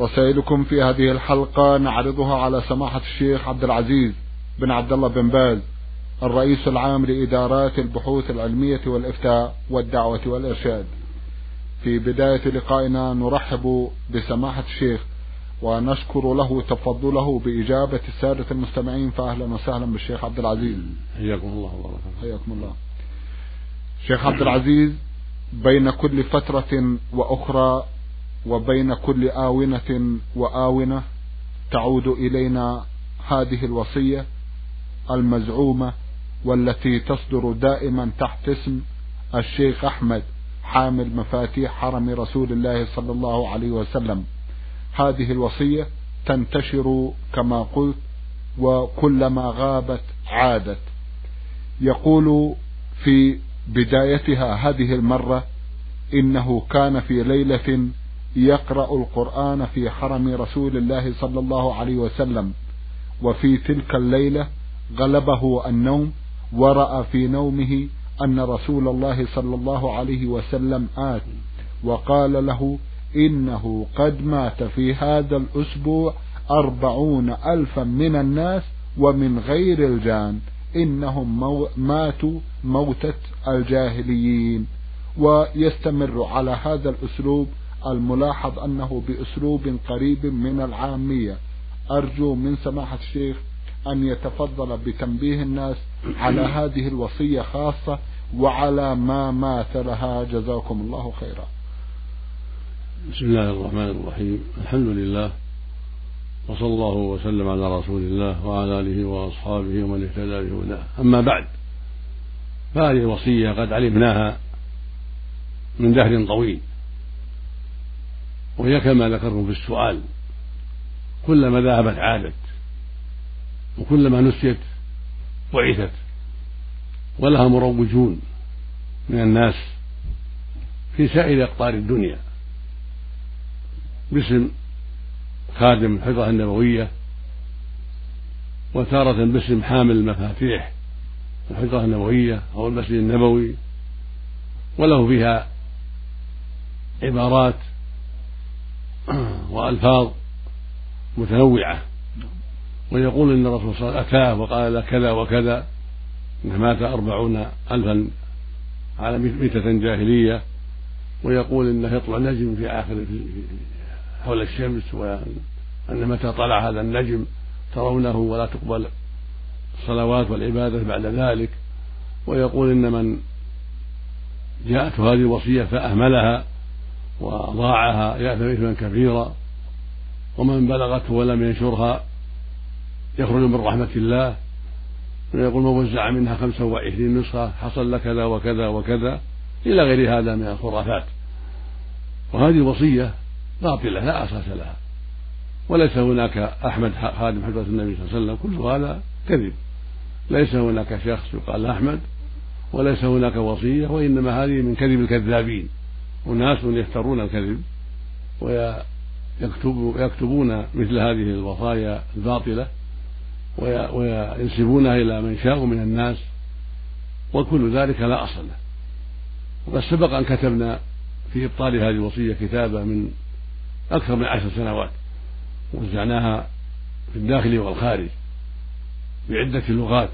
رسائلكم في هذه الحلقة نعرضها على سماحة الشيخ عبد العزيز بن عبد الله بن باز الرئيس العام لإدارات البحوث العلمية والإفتاء والدعوة والإرشاد. في بداية لقائنا نرحب بسماحة الشيخ ونشكر له تفضله بإجابة السادة المستمعين فأهلا وسهلا بالشيخ عبد العزيز. حياكم الله وبارك حياكم الله. شيخ عبد العزيز بين كل فترة وأخرى وبين كل آونة وآونة تعود إلينا هذه الوصية المزعومة والتي تصدر دائما تحت اسم الشيخ أحمد حامل مفاتيح حرم رسول الله صلى الله عليه وسلم. هذه الوصية تنتشر كما قلت وكلما غابت عادت. يقول في بدايتها هذه المرة إنه كان في ليلة يقرأ القرآن في حرم رسول الله صلى الله عليه وسلم وفي تلك الليلة غلبه النوم ورأى في نومه أن رسول الله صلى الله عليه وسلم آت وقال له إنه قد مات في هذا الأسبوع أربعون ألفا من الناس ومن غير الجان إنهم مو ماتوا موتة الجاهليين. ويستمر على هذا الأسلوب الملاحظ أنه بأسلوب قريب من العامية. أرجو من سماحة الشيخ أن يتفضل بتنبيه الناس على هذه الوصية خاصة وعلى ما ماثلها جزاكم الله خيرا. بسم الله الرحمن الرحيم. الحمد لله وصلى الله وسلم على رسول الله وعلى آله وأصحابه ومن اهتدى بهداه. أما بعد فهذه الوصية قد علمناها من دهر طويل. وهي كما ذكرتم في السؤال كلما ذهبت عادت وكلما نسيت بعثت ولها مروجون من الناس في سائر أقطار الدنيا. باسم خادم الحجرة النبوية وتارة باسم حامل المفاتيح الحجرة النبوية أو المسجد النبوي وله فيها عبارات وألفاظ متنوعة. ويقول إن الرسول صلى الله عليه وسلم أتاه وقال كذا وكذا إنه مات أربعون ألفا على ميتة جاهلية. ويقول إنه يطلع نجم في آخر في حول الشمس وأن متى طلع هذا النجم ترونه ولا تقبل الصلوات والعبادة بعد ذلك. ويقول إن من جاءته هذه الوصية فأهملها وأضاعها يأثم إثما كبيرا ومن بلغته ولم ينشرها يخرج من رحمة الله ويقول من وزع منها خمسة وعشرين نسخة حصل له كذا وكذا وكذا إلى غير هذا من الخرافات. وهذه الوصية باطلة لا أساس لها. وليس هناك أحمد خادم حضرة النبي صلى الله عليه وسلم. كل هذا كذب. ليس هناك شخص يقال أحمد وليس هناك وصية وإنما هذه من كذب الكذابين. أناس يفترون الكذب ويكتبون مثل هذه الوصايا الباطلة وينسبونها إلى من شاءوا من الناس وكل ذلك لا أصل له. وقد سبق أن كتبنا في إبطال هذه الوصية كتابة من أكثر من عشر سنوات وزعناها في الداخل والخارج بعدة لغات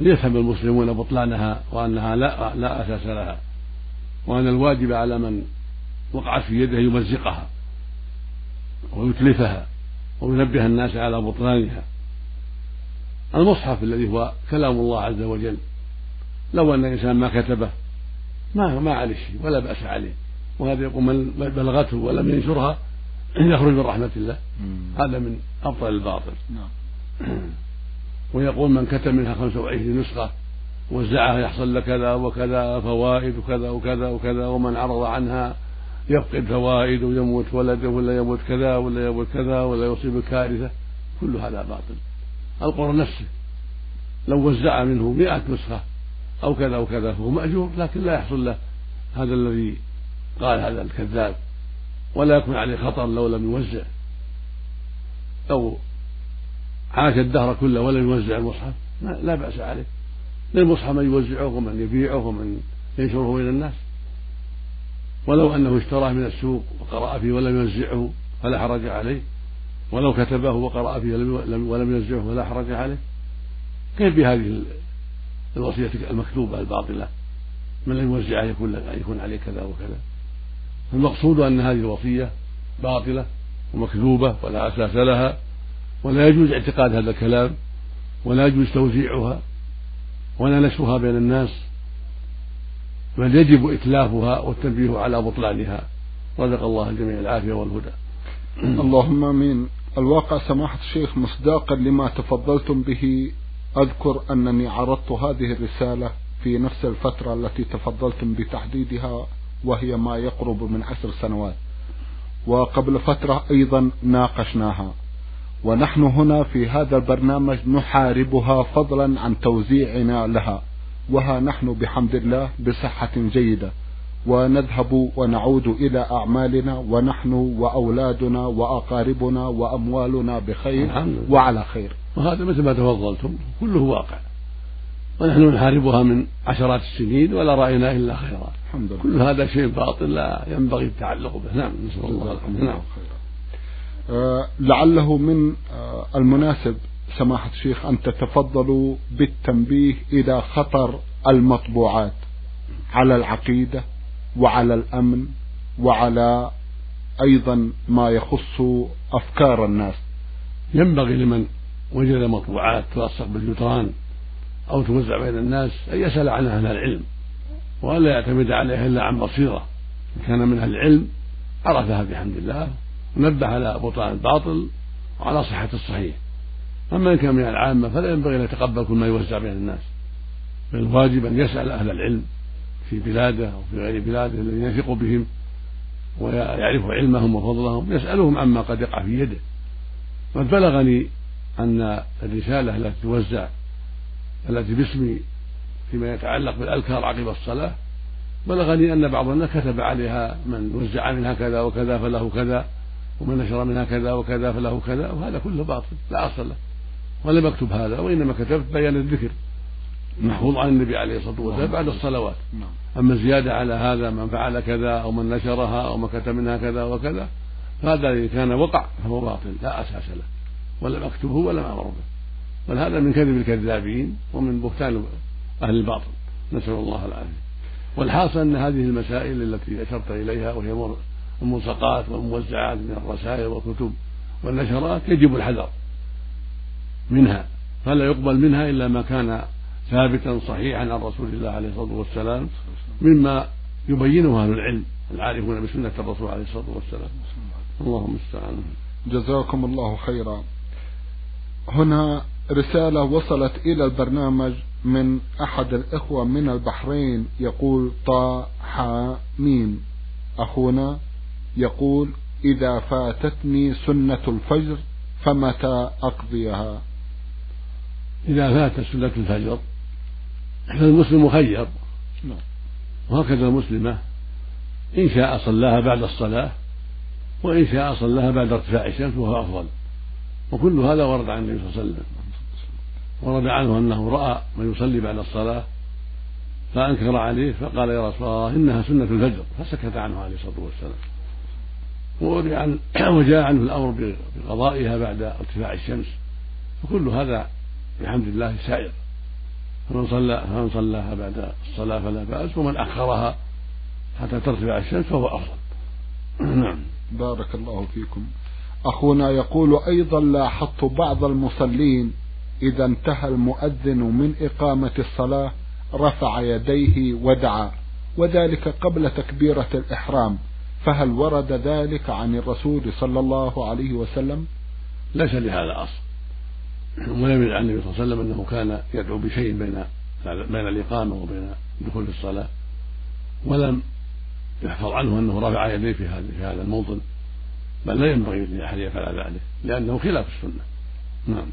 ليفهم المسلمون بطلانها وأنها لا لا أساس لها وأن الواجب على من وقعت في يده يمزقها. ويتلفها وينبه الناس على بطلانها. المصحف الذي هو كلام الله عز وجل لو أن الإنسان ما كتبه ما ما عليه شيء ولا بأس عليه. وهذا يقول من بلغته ولم ينشرها يخرج من رحمة الله. هذا من أبطل الباطل. نعم. ويقول من كتب منها 25 نسخة وزعها يحصل له كذا وكذا فوائد وكذا وكذا وكذا ومن عرض عنها يفقد فوائد ويموت ولده ولا يموت كذا ولا يموت كذا ولا يصيب كارثة كل هذا باطل. القرآن نفسه لو وزع منه مئة نسخة أو كذا أو كذا فهو مأجور لكن لا يحصل له هذا الذي قال هذا الكذاب. ولا يكون عليه خطر لو لم يوزع. لو عاش الدهر كله ولم يوزع المصحف لا بأس عليه. للمصحف من يوزعه ومن يبيعه ومن ينشره إلى الناس. ولو أنه اشتراه من السوق وقرأ فيه ولم يوزعه فلا حرج عليه. ولو كتبه وقرأ فيه ولم يوزعه فلا حرج عليه. كيف بهذه الوصية المكتوبة الباطلة؟ من لم يوزعها يكون يكون عليه كذا وكذا. المقصود أن هذه الوصية باطلة ومكذوبة ولا أساس لها ولا يجوز اعتقاد هذا الكلام ولا يجوز توزيعها ولا نشرها بين الناس. بل يجب إتلافها والتنبيه على بطلانها. رزق الله الجميع العافية والهدى. اللهم آمين. الواقع سماحة الشيخ مصداقا لما تفضلتم به. أذكر أنني عرضت هذه الرسالة في نفس الفترة التي تفضلتم بتحديدها وهي ما يقرب من عشر سنوات. وقبل فترة أيضا ناقشناها. ونحن هنا في هذا البرنامج نحاربها فضلا عن توزيعنا لها. وها نحن بحمد الله بصحة جيدة. ونذهب ونعود إلى أعمالنا ونحن وأولادنا وأقاربنا وأموالنا بخير وعلى خير. وهذا مثل ما تفضلتم كله واقع. ونحن نحاربها من عشرات السنين ولا رأينا إلا خيرا الحمد لله. كل هذا شيء باطل لا ينبغي التعلق به. نعم نسأل الله الحمد نعم آه لعله من آه المناسب سماحة الشيخ أن تتفضلوا بالتنبيه إلى خطر المطبوعات على العقيدة وعلى الأمن وعلى أيضا ما يخص أفكار الناس. ينبغي لمن وجد مطبوعات تلصق بالجدران أو توزع بين الناس أن يسأل عنها أهل العلم وألا يعتمد عليها إلا عن بصيرة. إن كان من أهل العلم عرفها بحمد الله ونبه على بطلان الباطل وعلى صحة الصحيح. أما إن كان من العامة فلا ينبغي أن يتقبل كل ما يوزع بين الناس. بل الواجب أن يسأل أهل العلم في بلاده أو في غير بلاده الذين يثق بهم ويعرف علمهم وفضلهم يسألهم عما قد يقع في يده. قد بلغني أن الرسالة التي توزع التي باسمي فيما يتعلق بالأذكار عقب الصلاة بلغني أن بعض الناس كتب عليها من وزع منها كذا وكذا فله كذا ومن نشر منها كذا وكذا فله كذا وهذا كله باطل لا أصل له. ولم أكتب هذا وإنما كتبت بيان الذكر محفوظ عن النبي عليه الصلاة والسلام بعد الصلوات. نعم. أما الزيادة على هذا من فعل كذا أو من نشرها من كتب منها كذا وكذا فهذا إذا كان وقع فهو باطل لا أساس له ولم أكتبه ولم أمر به. بل هذا من كذب الكذابين ومن بهتان أهل الباطل. نسأل الله العافية. والحاصل أن هذه المسائل التي أشرت إليها وهي الملصقات والموزعات من الرسائل والكتب والنشرات يجب الحذر. منها فلا يقبل منها إلا ما كان ثابتا صحيحا عن رسول الله عليه الصلاة والسلام مما يبينه أهل العلم العارفون بسنة الرسول عليه الصلاة والسلام. اللهم المستعان جزاكم الله خيرا. هنا رسالة وصلت إلى البرنامج من أحد الإخوة من البحرين يقول طا حا ميم. أخونا يقول إذا فاتتني سنة الفجر فمتى أقضيها؟ إذا فات سنة الفجر فالمسلم مخير. نعم. وهكذا المسلمة إن شاء صلاها بعد الصلاة وإن شاء صلاها بعد ارتفاع الشمس وهو أفضل. وكل هذا ورد عن النبي صلى الله عليه وسلم. ورد عنه أنه رأى من يصلي بعد الصلاة فأنكر عليه فقال يا رسول الله إنها سنة الفجر فسكت عنه عليه الصلاة والسلام. عن وجاء عنه الأمر بقضائها بعد ارتفاع الشمس. فكل هذا بحمد الله سائر. فمن صلى فمن صلاها بعد الصلاة فلا بأس ومن أخرها حتى ترتفع الشمس فهو أفضل. نعم. بارك الله فيكم. أخونا يقول أيضا لاحظت بعض المصلين إذا انتهى المؤذن من إقامة الصلاة رفع يديه ودعا وذلك قبل تكبيرة الإحرام. فهل ورد ذلك عن الرسول صلى الله عليه وسلم؟ ليس لهذا أصل. ولم يرد عن النبي صلى الله عليه وسلم أنه كان يدعو بشيء بين بين الإقامة وبين دخول الصلاة ولم يحفظ عنه أنه رفع يديه في هذا في هذا الموطن. بل لا ينبغي لأحد يفعل ذلك لأنه خلاف السنة. نعم.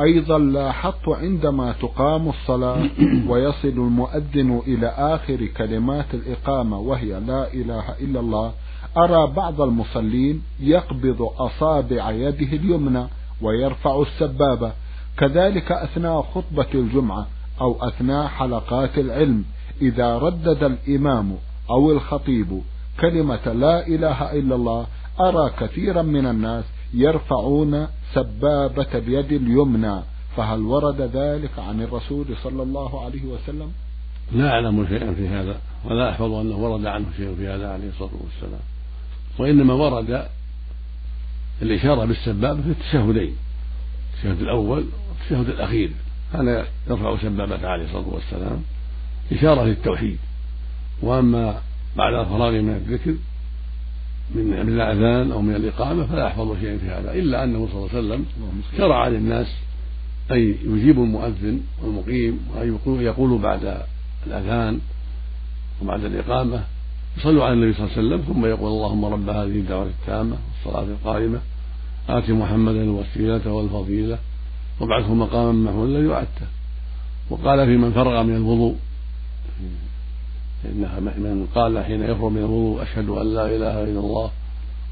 أيضا لاحظت عندما تقام الصلاة ويصل المؤذن إلى آخر كلمات الإقامة وهي لا إله إلا الله أرى بعض المصلين يقبض أصابع يده اليمنى ويرفع السبابة كذلك أثناء خطبة الجمعة أو أثناء حلقات العلم إذا ردد الإمام أو الخطيب كلمة لا إله إلا الله أرى كثيرا من الناس يرفعون سبابة اليد اليمنى. فهل ورد ذلك عن الرسول صلى الله عليه وسلم؟ لا أعلم شيئا في هذا ولا أحفظ أنه ورد عنه شيء في هذا عليه الصلاة والسلام. وإنما ورد الإشارة بالسبابة في التشهدين التشهد الأول والتشهد الأخير. كان يرفع سبابته عليه الصلاة والسلام. إشارة للتوحيد. وأما بعد الفراغ من الذكر من من الأذان أو من الإقامة فلا يحفظ شيئا في هذا إلا أنه صلى الله عليه وسلم شرع للناس أن يجيبوا المؤذن والمقيم وأن يقولوا بعد الأذان وبعد الإقامة يصلوا على النبي صلى الله عليه وسلم ثم يقول اللهم رب هذه الدعوة التامة والصلاة القائمة آت محمدا الوسيلة والفضيلة وابعثه مقاما محمودا يعته وقال في من فرغ من الوضوء. إنها من قال حين يفرغ من الوضوء أشهد أن لا إله إلا الله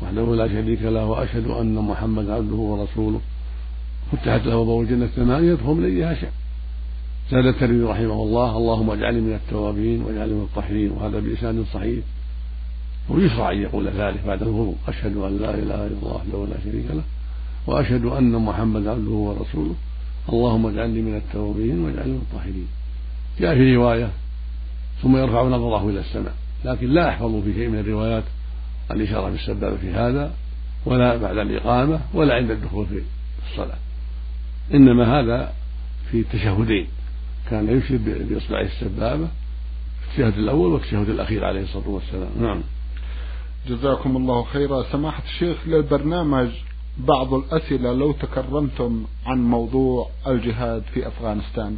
وحده لا شريك له وأشهد أن محمدا عبده ورسوله. فتحت له أبواب الجنة الثمانية يدخل من أيها شاء زاد الترمذي رحمه الله اللهم اجعلني من التوابين واجعلني من الطاهرين وهذا بإسناد صحيح. ويشرع أن يقول ذلك بعد الوضوء أشهد أن لا إله إلا الله وحده لا شريك له وأشهد أن محمدا عبده ورسوله. اللهم اجعلني من التوابين واجعلني من الطاهرين. جاء في رواية ثم يرفع نظره إلى السماء لكن لا أحفظ في شيء من الروايات الإشارة بالسبابة في هذا ولا بعد الإقامة ولا عند الدخول في الصلاة. إنما هذا في التشهدين كان يشير بإصبعه السبابة في التشهد الأول والتشهد الأخير عليه الصلاة والسلام. نعم. جزاكم الله خيرا. سماحة الشيخ للبرنامج بعض الأسئلة لو تكرمتم عن موضوع الجهاد في أفغانستان.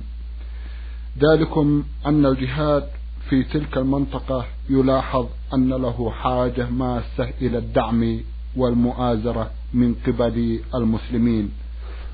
ذلكم أن الجهاد في تلك المنطقة يلاحظ أن له حاجة ماسة إلى الدعم والمؤازرة من قبل المسلمين.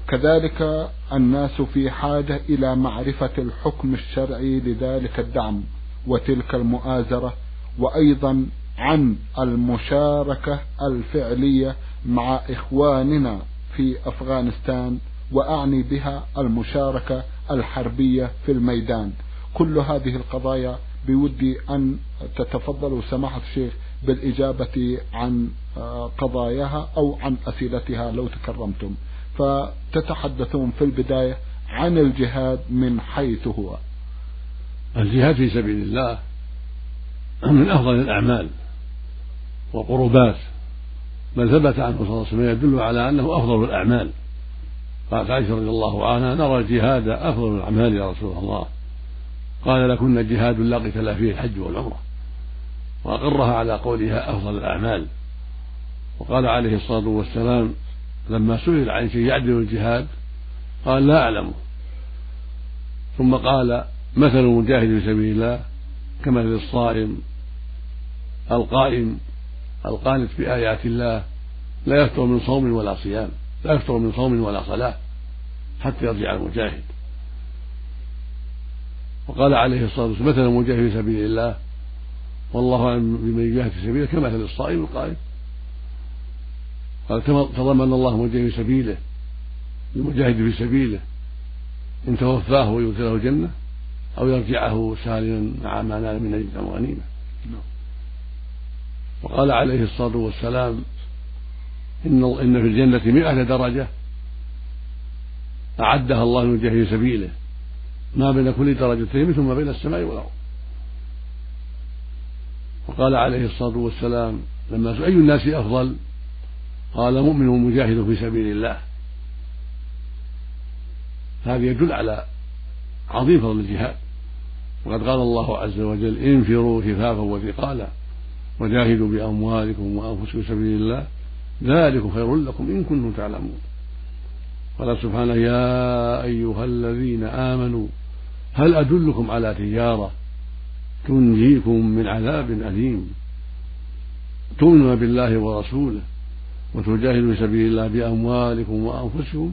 كذلك الناس في حاجة إلى معرفة الحكم الشرعي لذلك الدعم وتلك المؤازرة. وأيضا عن المشاركة الفعلية مع إخواننا في أفغانستان وأعني بها المشاركة الحربية في الميدان. كل هذه القضايا بودي أن تتفضلوا سماحة الشيخ بالإجابة عن قضاياها أو عن أسئلتها لو تكرمتم. فتتحدثون في البداية عن الجهاد من حيث هو. الجهاد في سبيل الله من أفضل الأعمال. والقربات بل ثبت عنه صلى الله عليه وسلم يدل على أنه أفضل الأعمال. قالت عائشة رضي الله عنها نرى الجهاد أفضل الأعمال يا رسول الله. قال لكن جهاد لا قتال فيه الحج والعمرة. وأقرها على قولها أفضل الأعمال. وقال عليه الصلاة والسلام لما سئل عن شيء يعدل الجهاد قال لا أعلمه ثم قال مثل المجاهد في سبيل الله كمثل الصائم القائم القانت بآيات الله لا يفتر من صوم ولا صيام لا يفتر من صوم ولا صلاة حتى يرجع المجاهد. وقال عليه الصلاة والسلام مثل المجاهد في سبيل الله والله أعلم بمن يجاهد في سبيله كمثل الصائم القائم. قال تضمن الله مجاهد في سبيله المجاهد في سبيله إن توفاه ويدخله الجنة أو يرجعه سالما مع ما نال من أجل وغنيمة وقال عليه الصلاة والسلام إن إن في الجنة مئة درجة أعدها الله للمجاهد في سبيله. ما بين كل درجتين مثل ما بين السماء والأرض. وقال عليه الصلاة والسلام لما أي الناس أفضل؟ قال مؤمن مجاهد في سبيل الله. هذا يدل على عظيم فضل الجهاد. وقد قال الله عز وجل انفروا خفافا وثقالا. وجاهدوا بأموالكم وأنفسكم في سبيل الله. ذلكم خير لكم إن كنتم تعلمون. قال سبحانه يا أيها الذين آمنوا هل أدلكم على تجارة تنجيكم من عذاب أليم؟ تؤمنون بالله ورسوله وتجاهدوا في سبيل الله بأموالكم وأنفسكم؟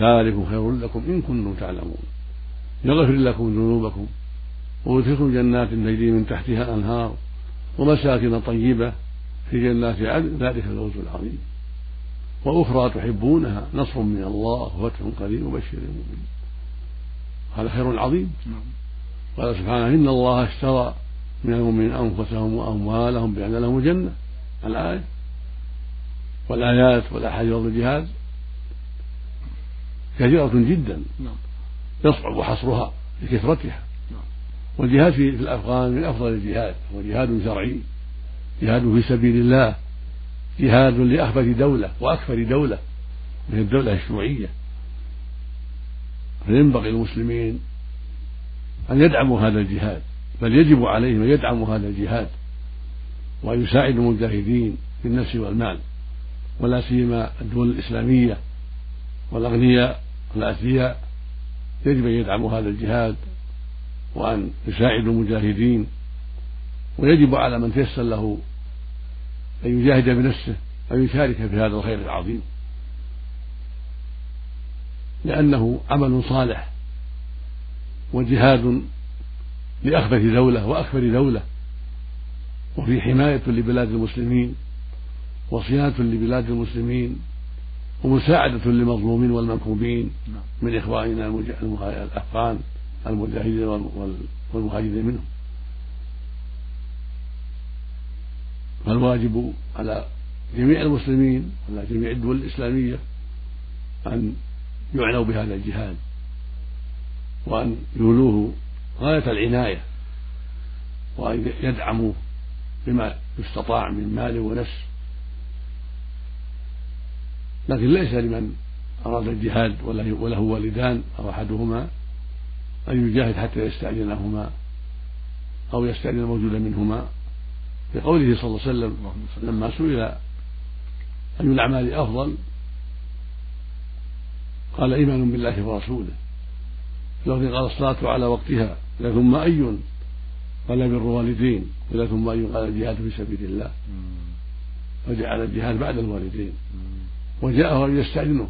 ذلكم خير لكم إن كنتم تعلمون. يغفر لكم ذنوبكم. ويدخلكم جنات تجري من تحتها الأنهار. ومساكن طيبة في جنات عدن ذلك الفوز العظيم وأخرى تحبونها نصر من الله وفتح قريب وبشر المؤمنين هذا خير عظيم نعم. قال سبحانه إن الله اشترى من المؤمنين أنفسهم وأموالهم بأن لهم الجنة الآية والآيات والأحاديث الجهاد كثيرة جدا نعم. يصعب حصرها لكثرتها. والجهاد في الأفغان من أفضل الجهاد هو جهاد شرعي جهاد في سبيل الله جهاد لأخبث دولة وأكثر دولة من الدولة الشيوعية. فينبغي المسلمين أن يدعموا هذا الجهاد بل يجب عليهم أن يدعموا هذا الجهاد وأن يساعدوا المجاهدين بالنفس والمال ولا سيما الدول الإسلامية والأغنياء والأثرياء يجب أن يدعموا هذا الجهاد وأن يساعدوا المجاهدين ويجب على من تيسر له أن يجاهد بنفسه أن يشارك في هذا الخير العظيم لأنه عمل صالح وجهاد لأخبث دولة وأكبر دولة وفي حماية لبلاد المسلمين وصيانة لبلاد المسلمين ومساعدة للمظلومين والمنكوبين نعم. من إخواننا الأفغان المجاهدين والمهاجرين منهم. فالواجب على جميع المسلمين وعلى جميع الدول الإسلامية أن يعنوا بهذا الجهاد وأن يولوه غاية العناية وأن يدعموا بما يستطاع من مال ونفس. لكن ليس لمن أراد الجهاد وله والدان أو أحدهما أن يجاهد حتى يستأذنهما أو يستأذن الموجود منهما. لقوله صلى الله عليه وسلم لما سئل أي الأعمال أفضل؟ قال إيمان بالله ورسوله. لو قال الصلاة على وقتها ثم أي؟ قال بر والدين قيل ثم أي؟ قال الجهاد في سبيل الله. فجعل الجهاد بعد الوالدين. وجاءه أن يستأذنه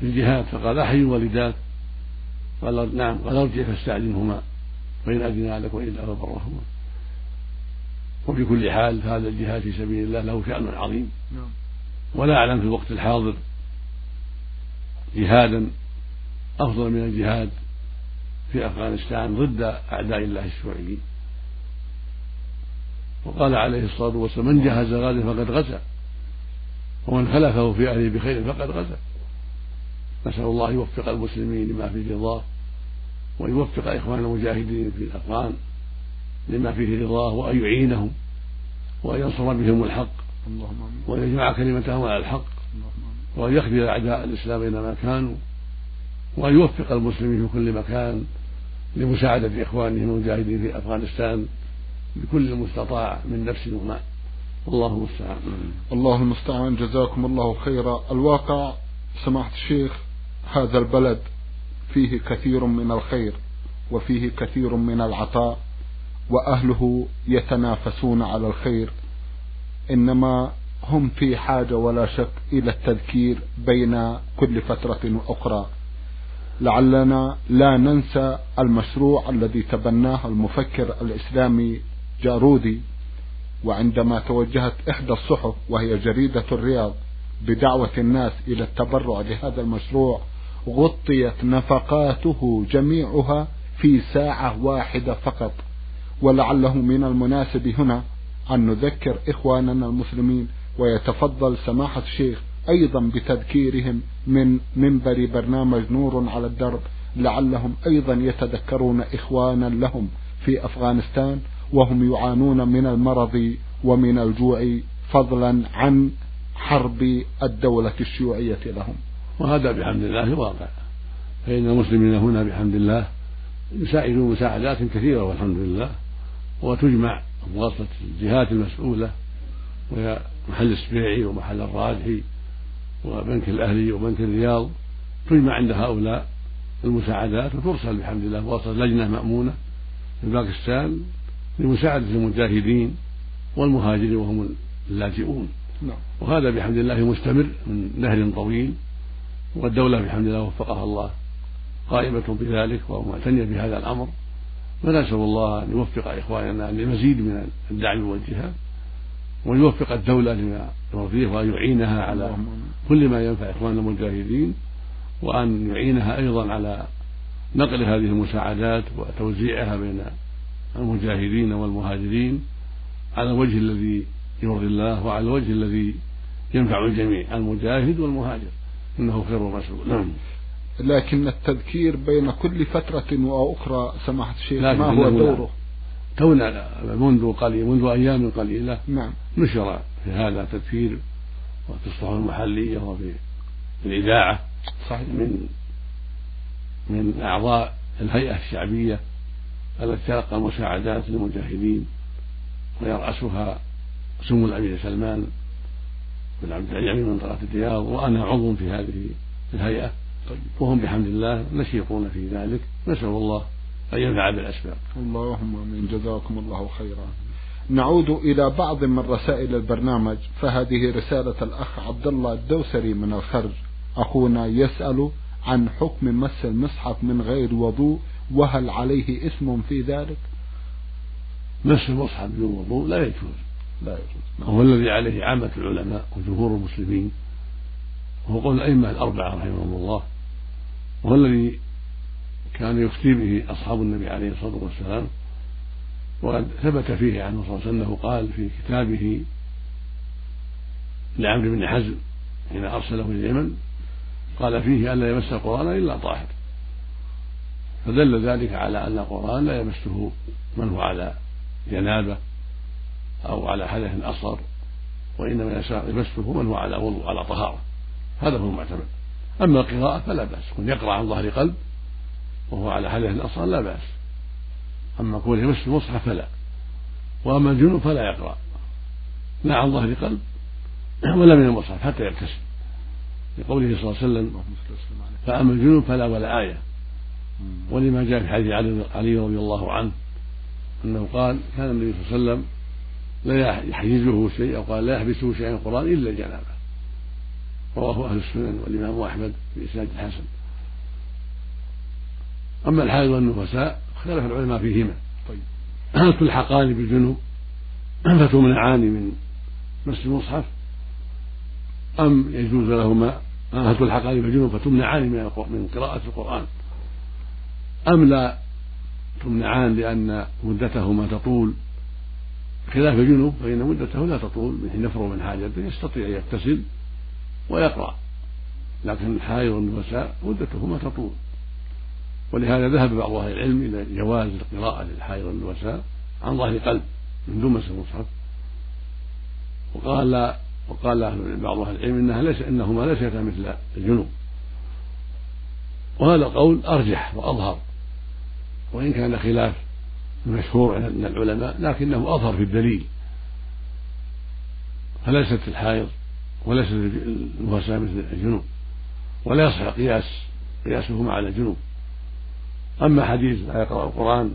في الجهاد فقال أحي والداك. قال نعم. قال ارجع فاستأذنهما فإن أذنا لك وإلا فبرهما وفي كل حال هذا الجهاد في سبيل الله له شأن عظيم. نعم. ولا أعلم في الوقت الحاضر جهادا أفضل من الجهاد في أفغانستان ضد أعداء الله الشيوعيين. وقال عليه الصلاة والسلام من جهز غازا فقد غزا ومن خلفه في أهله بخير فقد غزا. نسأل الله يوفق المسلمين لما فيه رضاه ويوفق إخوان المجاهدين في الأفغان لما فيه رضاه وأن يعينهم وأن ينصر بهم الحق وأن يجمع كلمتهم على الحق وأن يخذل أعداء الإسلام أينما كانوا وأن يوفق المسلمين في كل مكان لمساعدة إخوانهم المجاهدين في أفغانستان بكل المستطاع من نفس ومال الله المستعان. الله المستعان جزاكم الله خيرا. الواقع سماحة الشيخ هذا البلد فيه كثير من الخير وفيه كثير من العطاء وأهله يتنافسون على الخير إنما هم في حاجة ولا شك إلى التذكير بين كل فترة وأخرى لعلنا لا ننسى المشروع الذي تبناه المفكر الإسلامي جارودي وعندما توجهت إحدى الصحف وهي جريدة الرياض بدعوة الناس إلى التبرع لهذا المشروع غطيت نفقاته جميعها في ساعة واحدة فقط. ولعله من المناسب هنا أن نذكر إخواننا المسلمين ويتفضل سماحة الشيخ أيضا بتذكيرهم من منبر برنامج نور على الدرب. لعلهم أيضا يتذكرون إخوانا لهم في أفغانستان وهم يعانون من المرض ومن الجوع فضلا عن حرب الدولة الشيوعية لهم. وهذا بحمد الله واقع. فإن المسلمين هنا بحمد الله يساعدون مساعدات كثيرة والحمد لله وتجمع بواسطة الجهات المسؤولة وهي محل السبيعي ومحل الراجحي وبنك الأهلي وبنك الرياض تجمع عند هؤلاء المساعدات وترسل بحمد الله بواسطة لجنة مأمونة في باكستان لمساعدة المجاهدين والمهاجرين وهم اللاجئون. نعم. وهذا بحمد الله مستمر من نهر طويل. والدولة بحمد الله وفقها الله قائمة بذلك ومعتنية بهذا الأمر. فنسأل الله أن يوفق إخواننا لمزيد من الدعم والجهاد ويوفق الدولة لما يرضيه وأن يعينها على كل ما ينفع إخواننا المجاهدين وأن يعينها أيضا على نقل هذه المساعدات وتوزيعها بين المجاهدين والمهاجرين على الوجه الذي يرضي الله وعلى الوجه الذي ينفع الجميع المجاهد والمهاجر. إنه خير مسؤول نعم. لكن التذكير بين كل فترة وأخرى سماحة الشيخ ما هو دوره؟ تونا منذ قليل منذ أيام قليلة نعم. نشر في هذا تذكير وفي الصحف المحلية وفي الإذاعة صحيح. من من أعضاء الهيئة الشعبية التي تلقى المساعدات للمجاهدين ويرأسها سمو الأمير سلمان بن عبد العزيز من منطقة الرياض وأنا عضو في هذه الهيئة. وهم بحمد الله نشيطون في ذلك. نسأل الله أن ينفع بالأسباب. اللهم من جزاكم الله خيرا. نعود إلى بعض من رسائل البرنامج. فهذه رسالة الأخ عبد الله الدوسري من الخرج. أخونا يسأل عن حكم مس المصحف من غير وضوء وهل عليه اسم في ذلك؟ مس المصحف بدون وضوء لا يجوز. لا يجوز. وهو الذي عليه عامة العلماء وجمهور المسلمين وهو قول الأئمة الأربعة رحمهم الله وهو الذي كان يفتي به أصحاب النبي عليه الصلاة والسلام وقد ثبت فيه عنه صلى الله عليه وسلم أنه قال في كتابه لعمرو بن حزم حين أرسله إلى اليمن قال فيه ألا يمس القرآن إلا طاهر. فدل ذلك على أن القرآن لا يمسه من هو على جنابة أو على حدث أصغر وإنما يمسه من هو على وضوء على طهارة. هذا هو المعتمد. أما القراءة فلا بأس. كن يقرأ عن ظهر قلب وهو على حدث أصغر لا بأس. أما كون يمس المصحف فلا. وأما الجنوب فلا يقرأ. لا عن ظهر قلب ولا من المصحف حتى يغتسل لقوله صلى الله عليه وسلم فأما الجنوب فلا ولا آية. ولما جاء في حديث علي رضي الله عنه أنه قال كان النبي صلى الله عليه وسلم لا يحجزه شيء أو قال لا يحبسه شيء من القرآن إلا الجنابة. رواه أهل السنن والإمام أحمد بإسناد حسن. أما الحائض والنفساء اختلف العلماء فيهما. طيب. هل تلحقان بالجنوب فتمنعان من مس المصحف أم يجوز لهما هل تلحقان بالجنوب فتمنعان من من قراءة القرآن؟ أم لا تمنعان لأن مدتهما تطول؟ خلاف الجنوب فإن مدته لا تطول من حين يفرغ من حاجته يستطيع أن يغتسل ويقرأ لكن الحائض والنفساء مدتهما تطول. ولهذا ذهب بعض أهل العلم إلى جواز القراءة للحائض والنفساء عن ظهر قلب من دون مس المصحف. وقال وقال بعض أهل العلم إنها ليس إنهما ليستا مثل الجنوب. وهذا القول أرجح وأظهر وإن كان خلاف المشهور عند العلماء لكنه أظهر في الدليل. فليست الحائض وليست النفساء مثل الجنوب ولا يصح قياس قياسهما على الجنوب. أما حديث لا يقرأ القرآن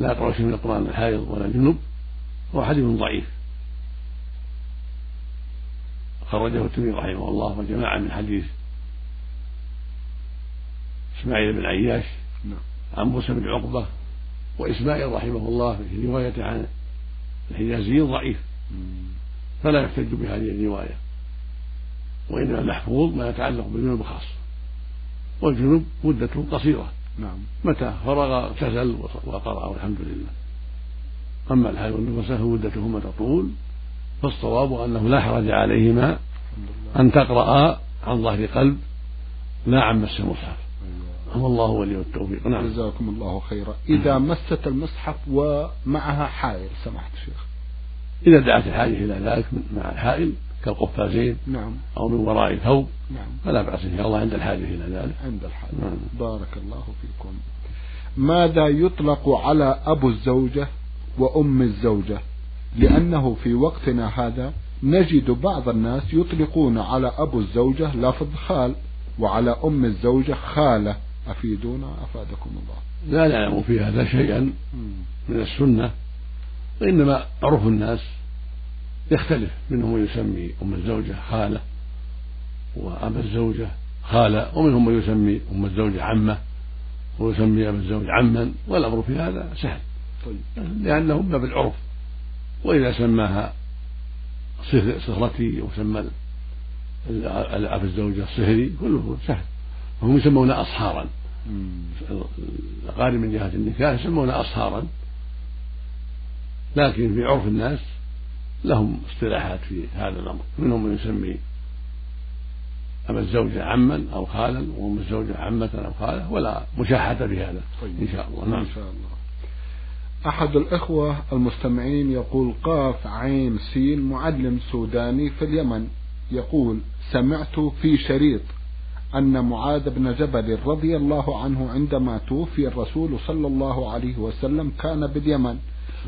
لا يقرأ شيء من القرآن الحائض ولا الجنوب هو حديث ضعيف. خرجه الترمذي رحمه الله وجماعة من حديث إسماعيل بن عياش. نعم. عن موسى بن عقبة وإسماعيل رحمه الله في رواية عن الحجازي ضعيف. فلا يحتج بهذه الرواية. وإنما المحفوظ ما يتعلق بالجنوب خاصة. والجنوب مدته قصيرة. نعم. متى فرغ اغتسل وقرأ والحمد لله. أما الحيض والنفساء فمدتهما تطول. فالصواب أنه لا حرج عليهما أن تقرأ عن ظهر قلب لا عن مس المصحف أيوة. الله ولي التوفيق. نعم. جزاكم الله خيرا. إذا مست المصحف ومعها حائل سمحت شيخ. إذا دعت الحاجة إلى ذلك مع الحائل كالقفازين نعم. أو من وراء ثوب نعم. فلا بأس إن شاء الله عند الحاجة إلى ذلك. عند الحاجة. نعم. بارك الله فيكم. ماذا يطلق على أبو الزوجة وأم الزوجة؟ لأنه في وقتنا هذا نجد بعض الناس يطلقون على أبو الزوجة لفظ خال وعلى أم الزوجة خالة. أفيدونا أفادكم الله. لا نعلم في هذا شيئا من السنة. وإنما عرف الناس يختلف منهم من يسمي أم الزوجة خالة وأبا الزوجة خالة ومنهم من يسمي أم الزوجة عمة ويسمي أبا الزوج عما والأمر في هذا سهل. طيب. لأنه باب العرف. وإذا سماها صهرتي وسمى أبا الزوجة صهري كله سهل. وهم يسمون أصهارا الأقارب من جهة النكاح يسمون أصهارا. لكن في عرف الناس لهم اصطلاحات في هذا الأمر. منهم من يسمي أبا الزوجة عما أو خالا وأم الزوجة عمة أو خالة ولا مشاحة في هذا طيب. إن شاء الله. نعم. إن شاء الله. أحد الإخوة المستمعين يقول قاف عين سين معلم سوداني في اليمن يقول سمعت في شريط أن معاذ بن جبل رضي الله عنه عندما توفي الرسول صلى الله عليه وسلم كان باليمن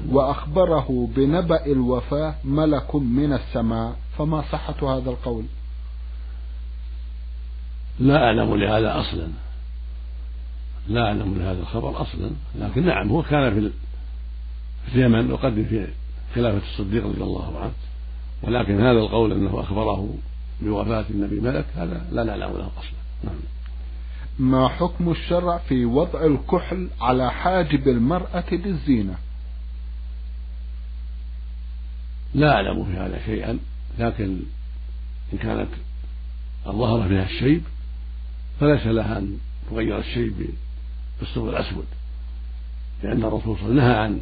وأخبره بنبأ الوفاة ملك من السماء. فما صحة هذا القول؟ لا أعلم لهذا أصلا. لا أعلم لهذا الخبر أصلا. لكن نعم هو كان في اليمن وقد في خلافة الصديق رضي الله عنه. ولكن هذا القول أنه أخبره بوفاة النبي ملك هذا لا نعلم له أصلا نعم. ما حكم الشرع في وضع الكحل على حاجب المرأة للزينة؟ لا أعلم في هذا شيئا لكن إن كانت ظهر فيها الشيب فليس لها أن تغير الشيب بالصبغ الأسود لأن الرسول صلى الله عليه وسلم نهى عن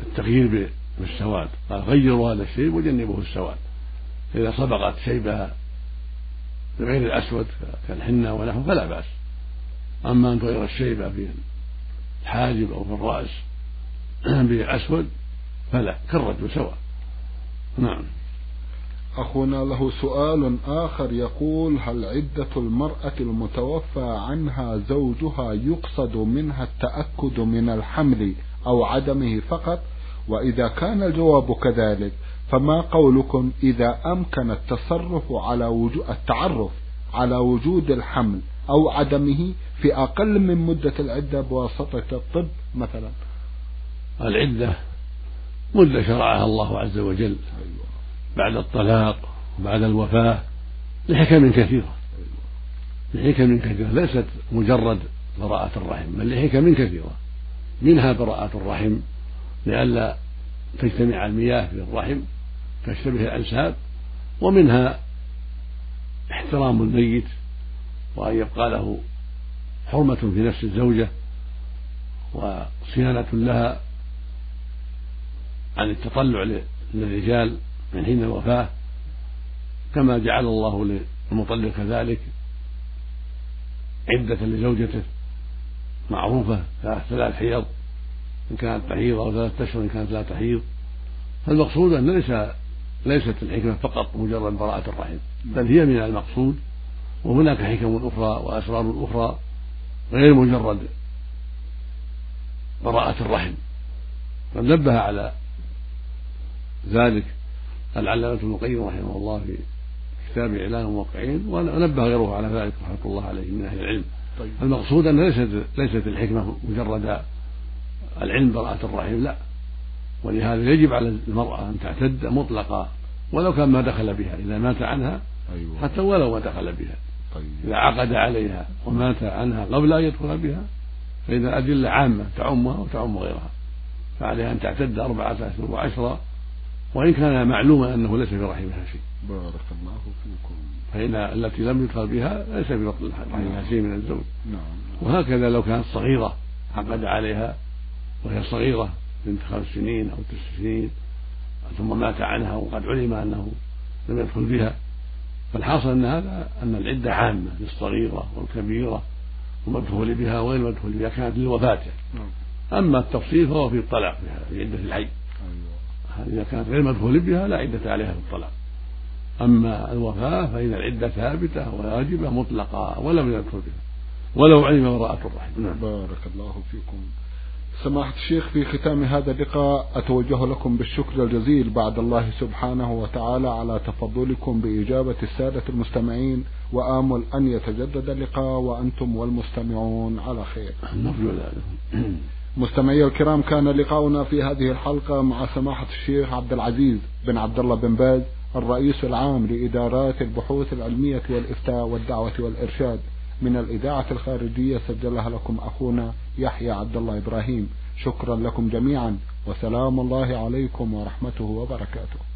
التغيير بالسواد. قال غيروا هذا الشيب وجنبوه السواد. فإذا صبغت شيبها بغير الأسود كالحناء ونحوه فلا بأس. أما أن تغير الشيبة في الحاجب أو في الرأس بأسود فلا كالرجل سواء. نعم. أخونا له سؤال آخر يقول هل عدة المرأة المتوفى عنها زوجها يقصد منها التأكد من الحمل أو عدمه فقط؟ وإذا كان الجواب كذلك فما قولكم إذا أمكن التصرف على وجود التعرف على وجود الحمل أو عدمه في أقل من مدة العدة بواسطة الطب مثلا؟ العدة مدة شرعها الله عز وجل بعد الطلاق وبعد الوفاة لحكم كثيرة لحكم كثيرة ليست مجرد براءة الرحم بل لحكم كثيرة. منها براءة الرحم لئلا تجتمع المياه في الرحم تشتبه الأنساب ومنها احترام الميت وأن يبقى له حرمة في نفس الزوجة وصيانة لها عن التطلع للرجال من حين الوفاة كما جعل الله للمطلق كذلك عدة لزوجته معروفة ثلاث حيض إن كانت تحيض أو ثلاثة أشهر إن كانت لا تحيض. فالمقصود أن ليس ليست الحكمة فقط مجرد براءة الرحم بل هي من المقصود وهناك حكم أخرى وأسرار أخرى غير مجرد براءة الرحم. قد نبه على ذلك العلامة ابن القيم رحمه الله في كتاب إعلان الموقعين ونبه غيره على ذلك رحمة الله عليه من أهل العلم. طيب. المقصود أن ليست ليست الحكمة مجرد العلم براءة الرحم لا. ولهذا يجب على المرأة أن تعتد مطلقا ولو كان ما دخل بها إذا مات عنها أيوة. حتى ولو ما دخل بها طيب. إذا عقد عليها ومات عنها قبل أن يدخل بها فإن الأدلة عامة تعمها وتعم غيرها. فعليها أن تعتد أربعة أشهر وعشرة وإن كان معلوما أنه ليس في رحمها شيء بارك الله فيكم. فإن التي لم يدخل بها ليس في بطن رحمها شيء من الزوج نعم. وهكذا لو كانت صغيرة عقد عليها وهي صغيرة بنت خمس سنين أو تسع سنين ثم مات عنها وقد علم أنه لم يدخل بها فالحاصل أن هذا أن العدة عامة للصغيرة والكبيرة ومدخول بها وغير مدخول بها كانت نعم. أما التفصيل فهو في الطلاق في عدة الحي أيوة. إذا كانت غير مدخول بها لا عدة عليها في الطلاق أما الوفاة فإن العدة ثابتة واجبة مطلقة ولم يدخل بها ولو علم براءة الرحم نعم. بارك الله فيكم سماحة الشيخ في ختام هذا اللقاء أتوجه لكم بالشكر الجزيل بعد الله سبحانه وتعالى على تفضلكم بإجابة السادة المستمعين وآمل أن يتجدد اللقاء وأنتم والمستمعون على خير. نرجو ذلك. مستمعي الكرام كان لقاؤنا في هذه الحلقة مع سماحة الشيخ عبد العزيز بن عبد الله بن باز الرئيس العام لإدارات البحوث العلمية والإفتاء والدعوة والإرشاد. من الإذاعة الخارجية سجلها لكم أخونا يحيى عبد الله إبراهيم. شكرا لكم جميعا وسلام الله عليكم ورحمته وبركاته.